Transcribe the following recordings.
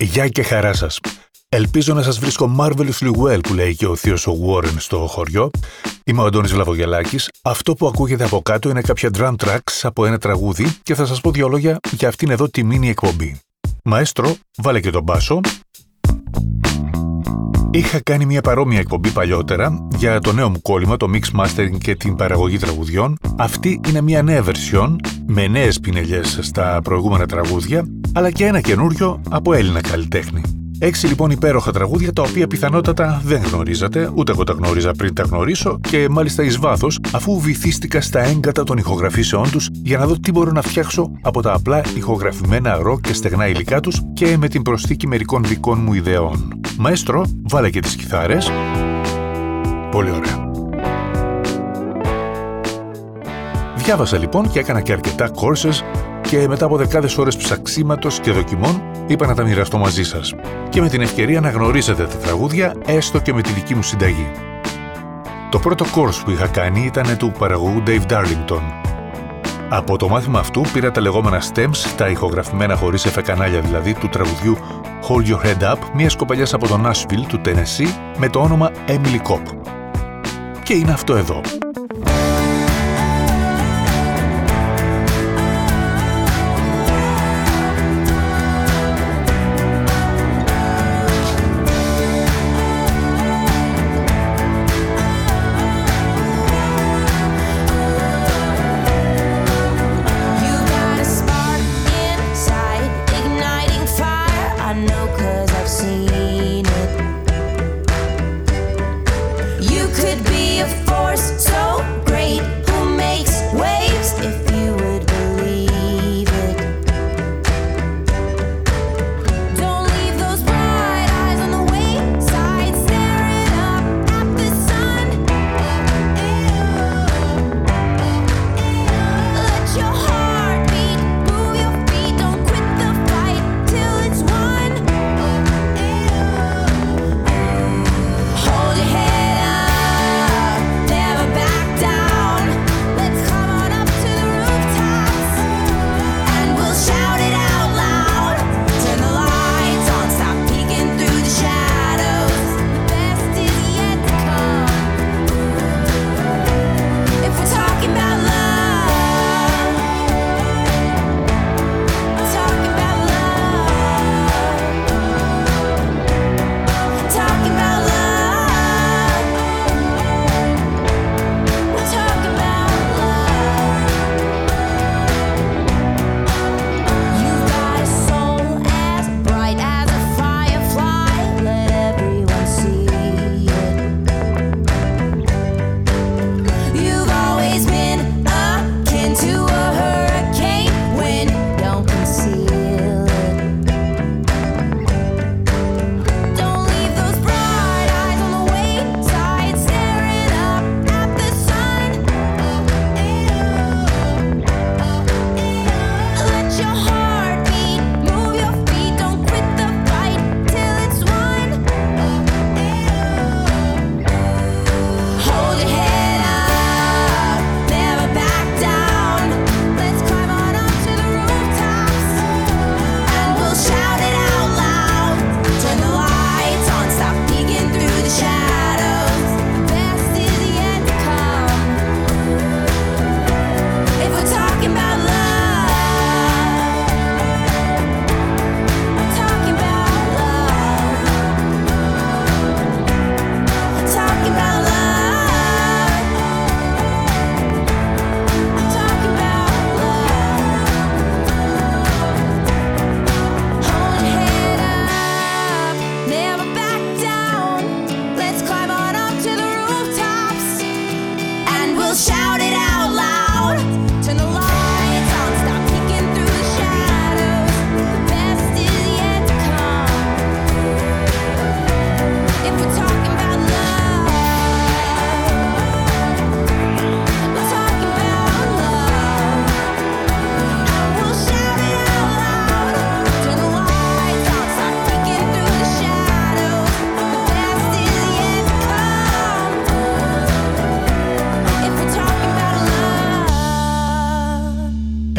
Γεια και χαρά σας. Ελπίζω να σας βρίσκω marvelously well που λέει και ο θείος ο Warren στο χωριό. Είμαι ο Αντώνης Βλαβογελάκης. Αυτό που ακούγεται από κάτω είναι κάποια drum tracks από ένα τραγούδι και θα σας πω δύο λόγια για αυτήν εδώ τη μίνι εκπομπή. Μαέστρο, βάλε και τον μπάσο. Είχα κάνει μια παρόμοια εκπομπή παλιότερα για το νέο μου κόλλημα, το mix mastering και την παραγωγή τραγουδιών. Αυτή είναι μια νέα version με νέες πινελιές στα προηγούμενα τραγούδια, αλλά και ένα καινούριο από Έλληνα καλλιτέχνη. Έξι λοιπόν υπέροχα τραγούδια τα οποία πιθανότατα δεν γνωρίζατε, ούτε εγώ τα γνώριζα πριν τα γνωρίσω και μάλιστα εις βάθος αφού βυθίστηκα στα έγκατα των ηχογραφήσεών τους για να δω τι μπορώ να φτιάξω από τα απλά ηχογραφημένα ρο και στεγνά υλικά τους και με την προσθήκη μερικών δικών μου ιδεών. Μαέστρο, βάλε και τις κιθάρες. Πολύ ωραία. Διάβασα λοιπόν και έκανα και αρκετά courses και μετά από δεκάδες ώρες ψαξίματος και δοκιμών είπα να τα μοιραστώ μαζί σας και με την ευκαιρία να γνωρίσετε τα τραγούδια έστω και με τη δική μου συνταγή. Το πρώτο course που είχα κάνει ήταν του παραγωγού Dave Darlington. Από το μάθημα αυτού πήρα τα λεγόμενα stems, τα ηχογραφημένα χωρίς εφεκανάλια δηλαδή του τραγουδιού Hold Your Head Up, μιας κοπελιάς από το Nashville του Tennessee με το όνομα Emily Kopp. Και είναι αυτό εδώ.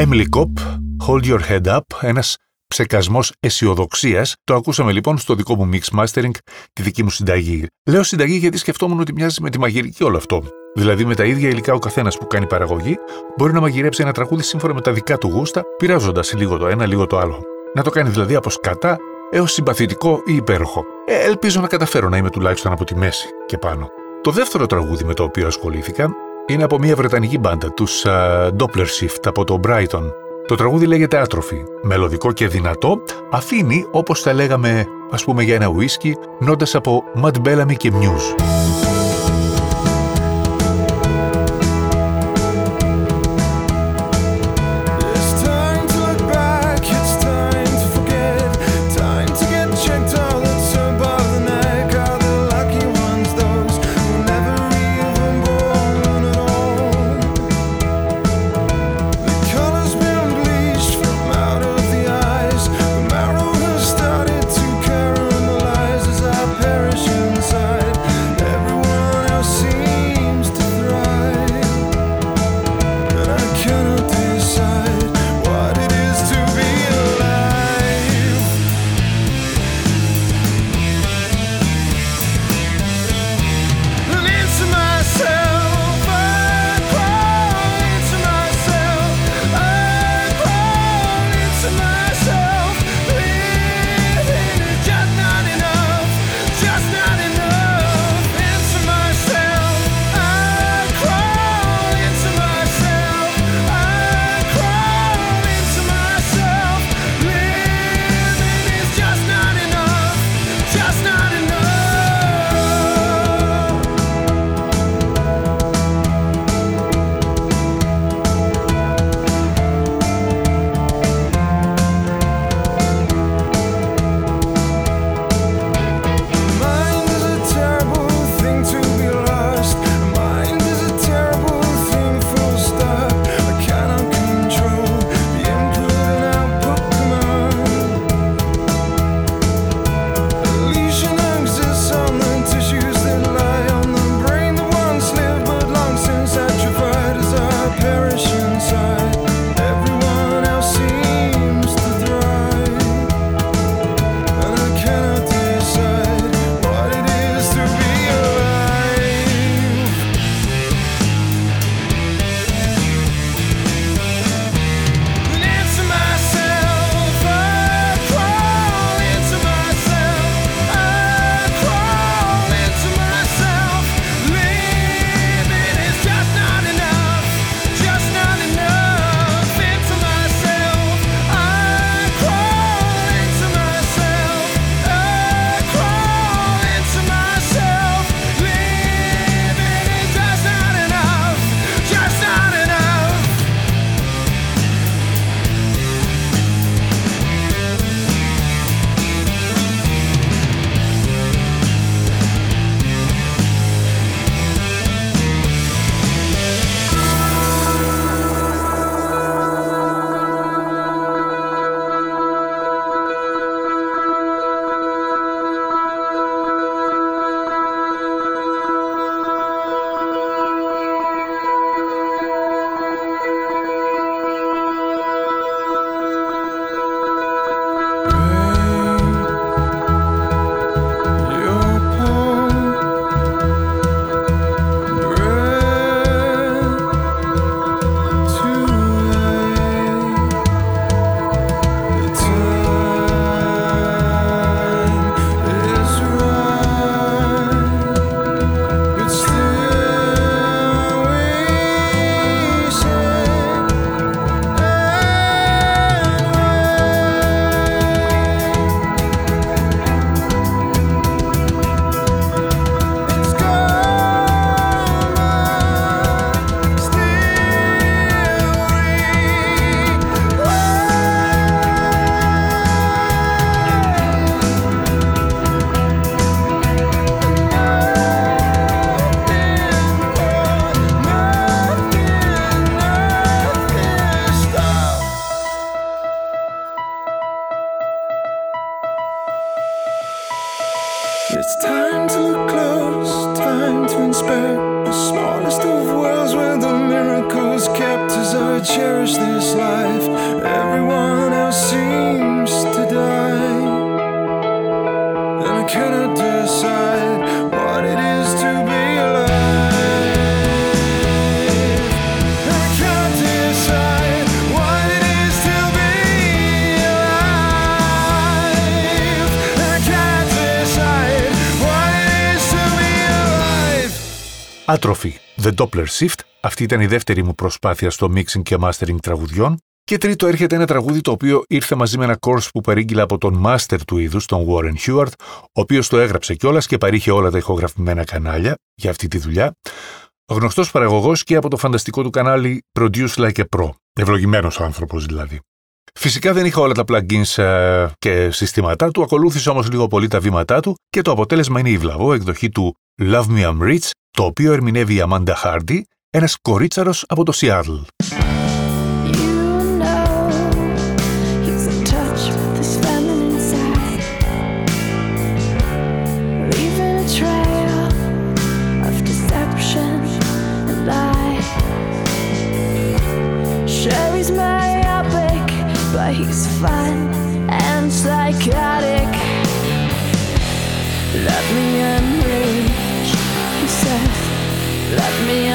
Emily Kopp, Hold Your Head Up, ένας ψεκασμός αισιοδοξίας. Το ακούσαμε λοιπόν στο δικό μου mix mastering, τη δική μου συνταγή. Λέω συνταγή γιατί σκεφτόμουν ότι μοιάζει με τη μαγειρική όλο αυτό. Δηλαδή με τα ίδια υλικά ο καθένας που κάνει παραγωγή μπορεί να μαγειρέψει ένα τραγούδι σύμφωνα με τα δικά του γούστα, πειράζοντας λίγο το ένα, λίγο το άλλο. Να το κάνει δηλαδή από σκατά έως συμπαθητικό ή υπέροχο. Ε, ελπίζω να καταφέρω να είμαι τουλάχιστον από τη μέση και πάνω. Το δεύτερο τραγούδι με το οποίο ασχολήθηκα είναι από μια βρετανική μπάντα, τους uh, Doppler Shift από το Brighton. Το τραγούδι λέγεται Άτροφη. Μελωδικό και δυνατό, αφήνει, όπως θα λέγαμε, ας πούμε για ένα ουίσκι, νόντας από Mad Bellamy και Muse. Άτροφη, The Doppler Shift, αυτή ήταν η δεύτερη μου προσπάθεια στο mixing και mastering τραγουδιών. Και τρίτο έρχεται ένα τραγούδι το οποίο ήρθε μαζί με ένα course που παρήγγειλα από τον master του είδους, τον Warren Hewart, ο οποίος το έγραψε κιόλας και παρήχε όλα τα ηχογραφημένα κανάλια για αυτή τη δουλειά. Γνωστός παραγωγός και από το φανταστικό του κανάλι Produce Like a Pro. Ευλογημένος άνθρωπος δηλαδή. Φυσικά δεν είχα όλα τα plugins ε, και συστήματά του, ακολούθησε όμως λίγο πολύ τα βήματά του και το αποτέλεσμα είναι η βλαβό εκδοχή του Love Me I'm Rich, το οποίο ερμηνεύει η Amanda Hardy, ένας κορίτσαρος από το Seattle. Psychotic. Let me I'm he said. Let me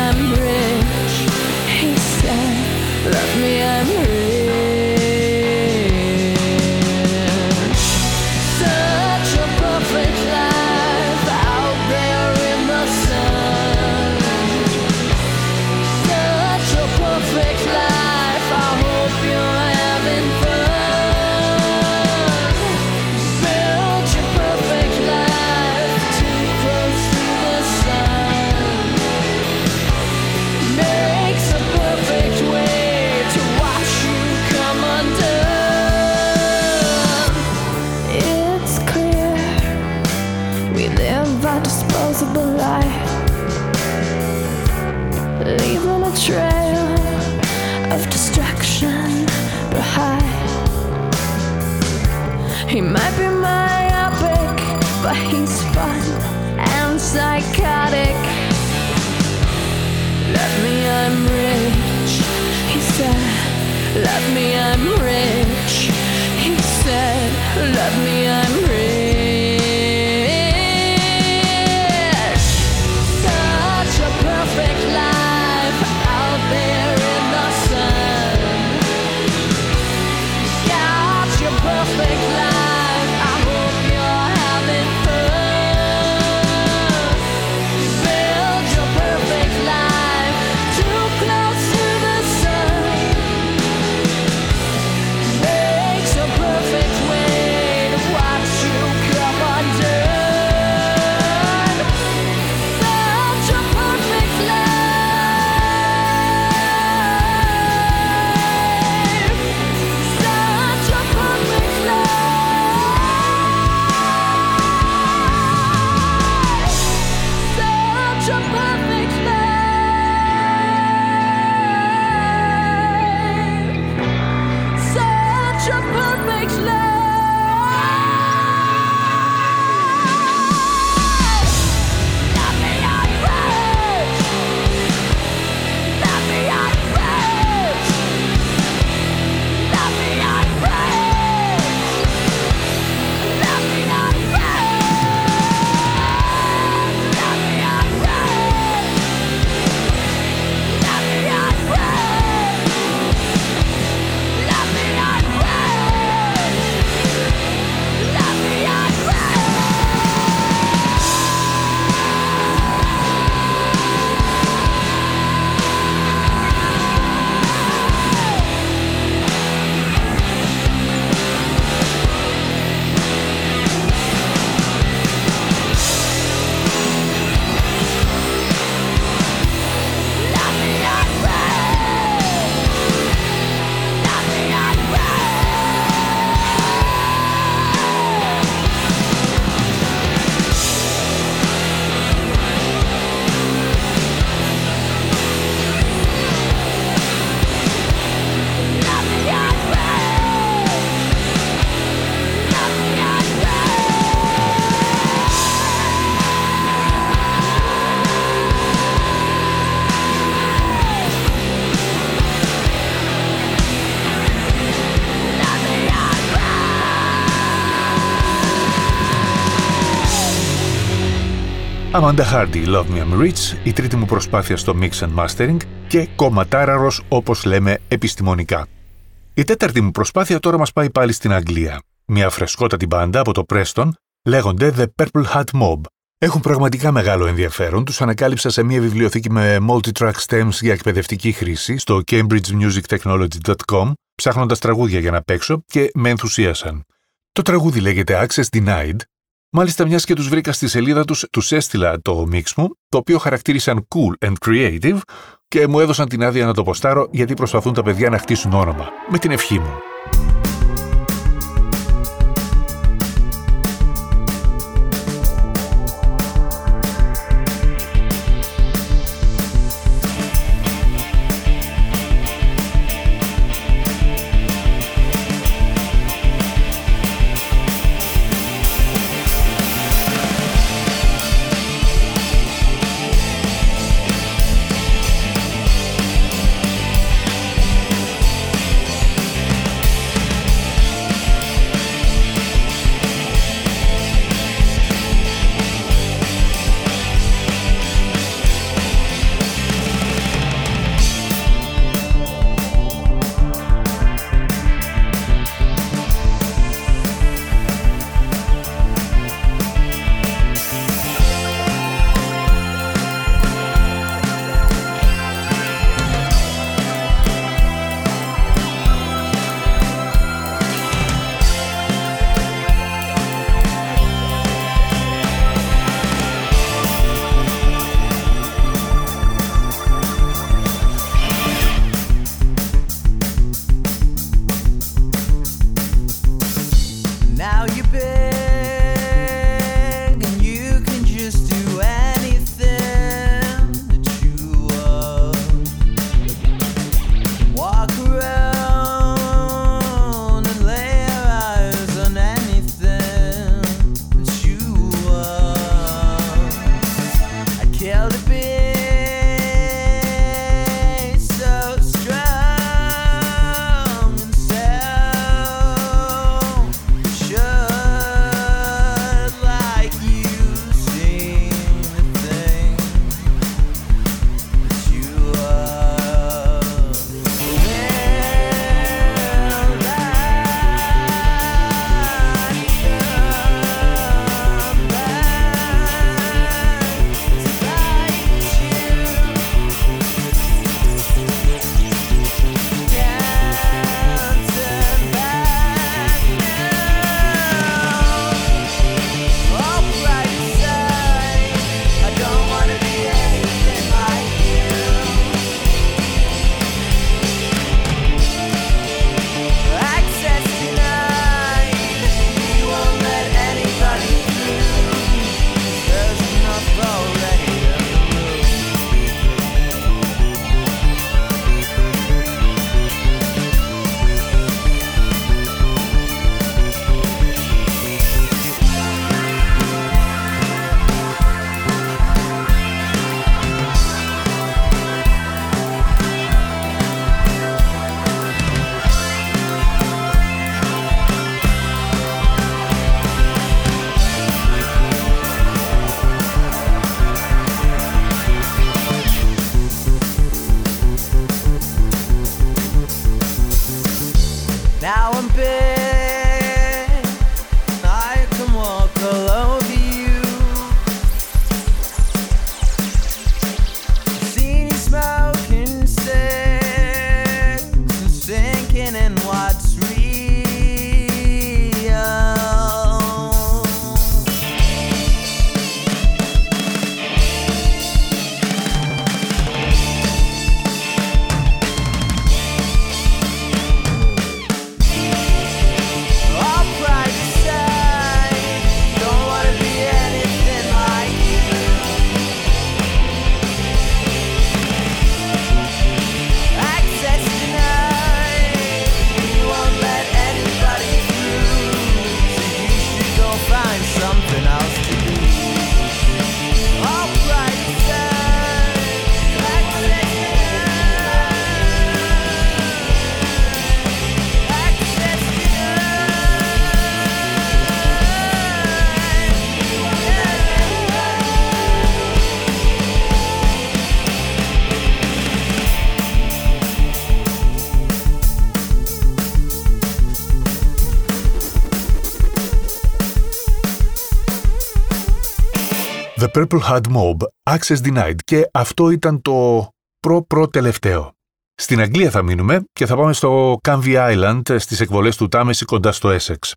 psychotic. Let me, I'm rich, he said. Let me, I'm rich, he said. Let me, I'm Amanda Hardy, Love Me I'm Rich, η τρίτη μου προσπάθεια στο Mix and Mastering και κομματάραρος όπως λέμε επιστημονικά. Η τέταρτη μου προσπάθεια τώρα μας πάει πάλι στην Αγγλία. Μια φρεσκότατη μπάντα από το Preston λέγονται The Purple Hat Mob. Έχουν πραγματικά μεγάλο ενδιαφέρον. Τους ανακάλυψα σε μια βιβλιοθήκη με multi-track stems για εκπαιδευτική χρήση στο cambridgemusictechnology.com ψάχνοντας τραγούδια για να παίξω και με ενθουσίασαν. Το τραγούδι λέγεται Access Denied. Μάλιστα, μιας και τους βρήκα στη σελίδα τους, τους έστειλα το μίξ μου, το οποίο χαρακτήρισαν cool and creative και μου έδωσαν την άδεια να το ποστάρω γιατί προσπαθούν τα παιδιά να χτίσουν όνομα. Με την ευχή μου. Purple Hat Mob, Access Denied και αυτό ήταν το προ-προ τελευταίο. Στην Αγγλία θα μείνουμε και θα πάμε στο Canvey Island στις εκβολές του Τάμεση κοντά στο Essex.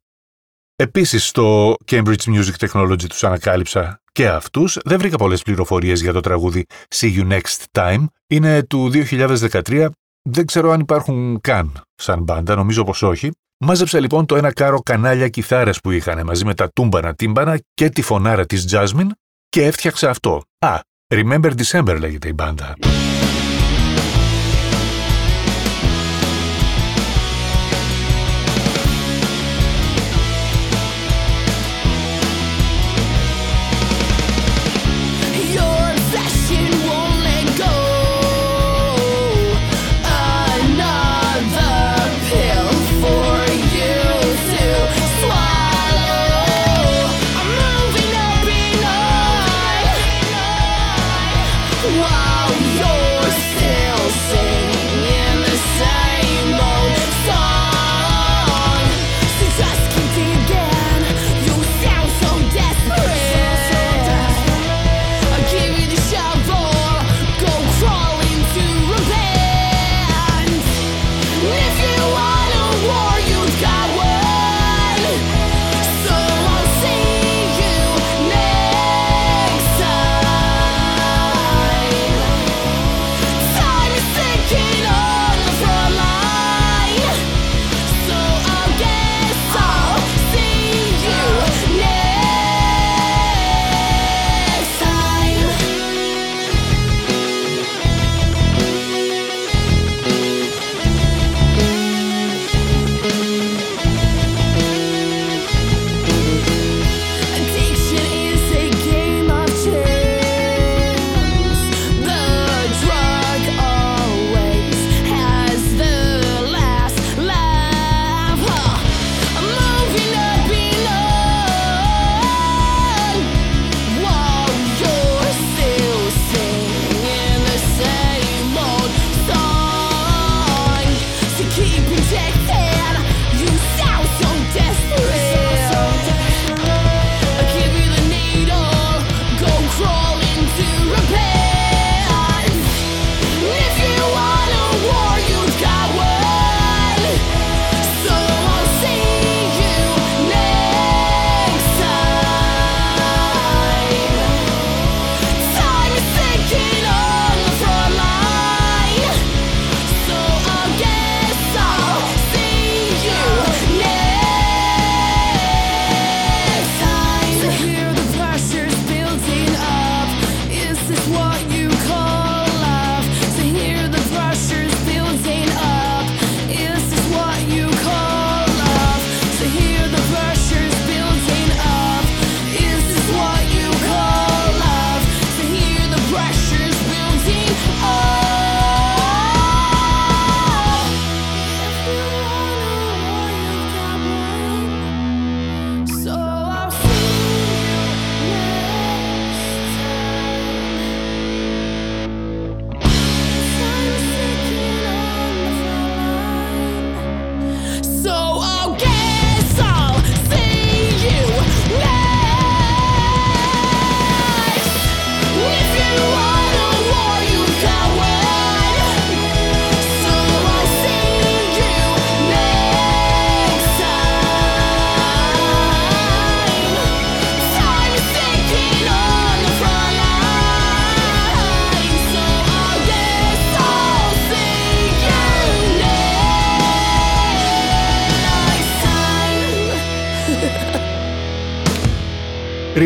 Επίσης στο Cambridge Music Technology τους ανακάλυψα και αυτούς. Δεν βρήκα πολλές πληροφορίες για το τραγούδι See You Next Time. Είναι του 2013. Δεν ξέρω αν υπάρχουν καν σαν μπάντα, νομίζω πως όχι. Μάζεψα λοιπόν το ένα κάρο κανάλια κιθάρες που είχαν μαζί με τα τούμπανα τύμπανα και τη φωνάρα της Jasmine και έφτιαξα αυτό. Α, Remember December λέγεται η μπάντα.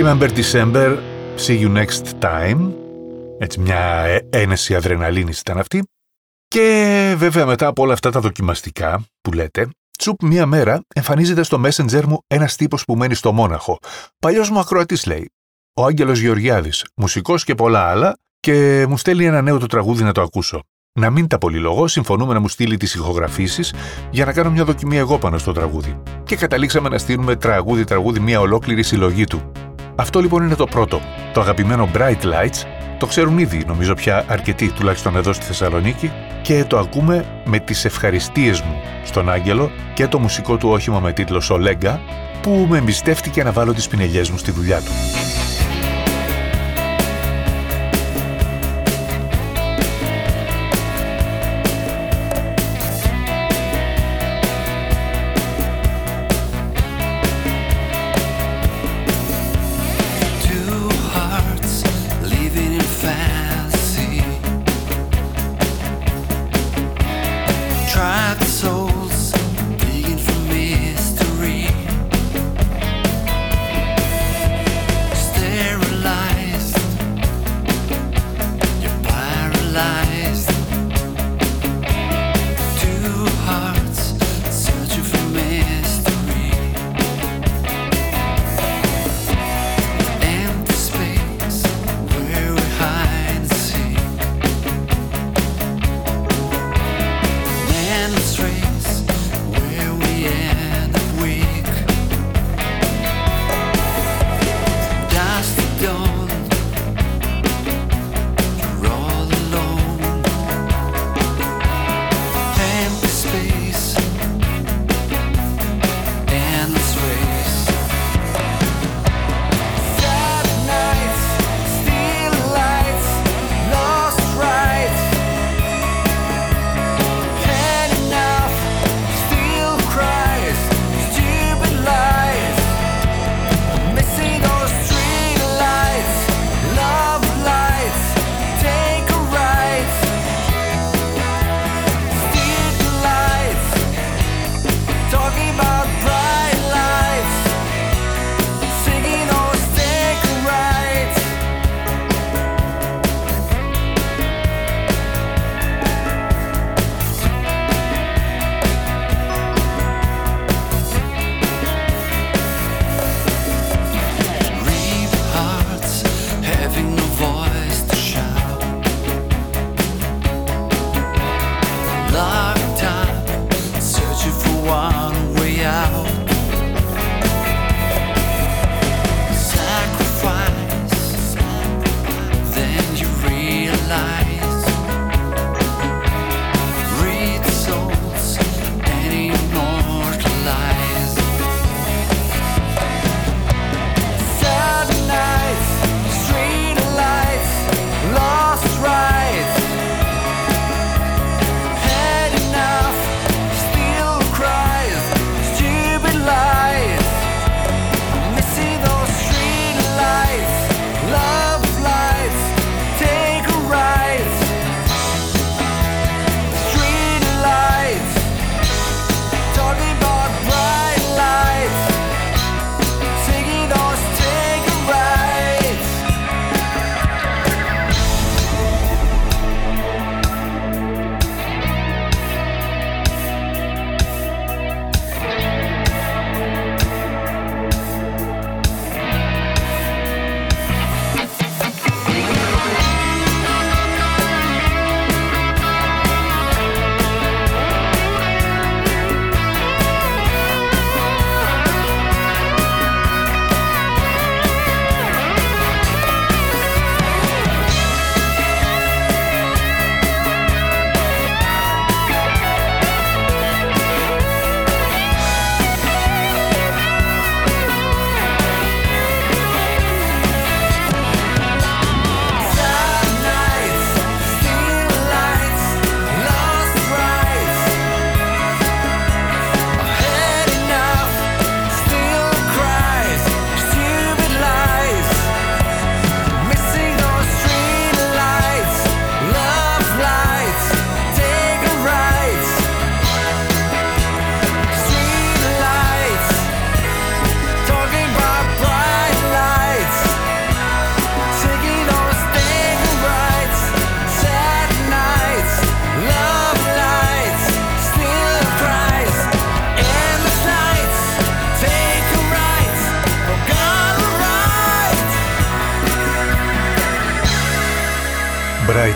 Remember December, see you next time. Έτσι μια ένεση αδρεναλίνης ήταν αυτή. Και βέβαια μετά από όλα αυτά τα δοκιμαστικά που λέτε, τσουπ μία μέρα εμφανίζεται στο messenger μου ένας τύπος που μένει στο Μόναχο. Παλιός μου ακροατής λέει. Ο Άγγελος Γεωργιάδης, μουσικός και πολλά άλλα και μου στέλνει ένα νέο το τραγούδι να το ακούσω. Να μην τα πολυλογώ, συμφωνούμε να μου στείλει τις ηχογραφήσεις για να κάνω μια δοκιμή εγώ πάνω στο τραγούδι. Και καταλήξαμε να στείλουμε τραγούδι-τραγούδι μια ολόκληρη συλλογή του. Αυτό λοιπόν είναι το πρώτο. Το αγαπημένο Bright Lights το ξέρουν ήδη νομίζω πια αρκετοί τουλάχιστον εδώ στη Θεσσαλονίκη και το ακούμε με τις ευχαριστίες μου στον Άγγελο και το μουσικό του όχημα με τίτλο Σολέγκα που με εμπιστεύτηκε να βάλω τις πινελιές μου στη δουλειά του.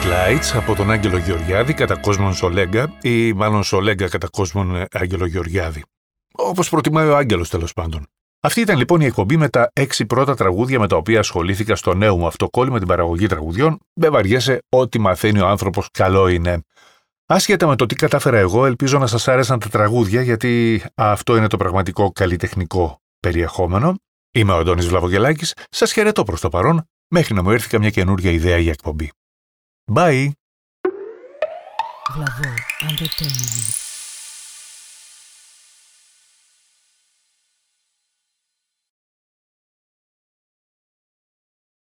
Lights από τον Άγγελο Γεωργιάδη κατά κόσμον Σολέγκα ή μάλλον Σολέγκα κατά κόσμον ε, Άγγελο Γεωργιάδη. Όπως προτιμάει ο Άγγελος τέλος πάντων. Αυτή ήταν λοιπόν η εκπομπή με τα έξι πρώτα τραγούδια με τα οποία ασχολήθηκα στο νέο μου αυτοκόλλη με την παραγωγή τραγουδιών. Δεν βαριέσαι, ό,τι μαθαίνει ο άνθρωπος καλό είναι. Άσχετα με το τι κατάφερα εγώ, ελπίζω να σας άρεσαν τα τραγούδια, γιατί αυτό είναι το πραγματικό καλλιτεχνικό περιεχόμενο. Είμαι ο Αντώνης Βλαβογελάκης, σας χαιρετώ προς το παρόν, μέχρι να μου έρθει καμιά καινούργια ιδέα για εκπομπή. Bye! Βλαβό,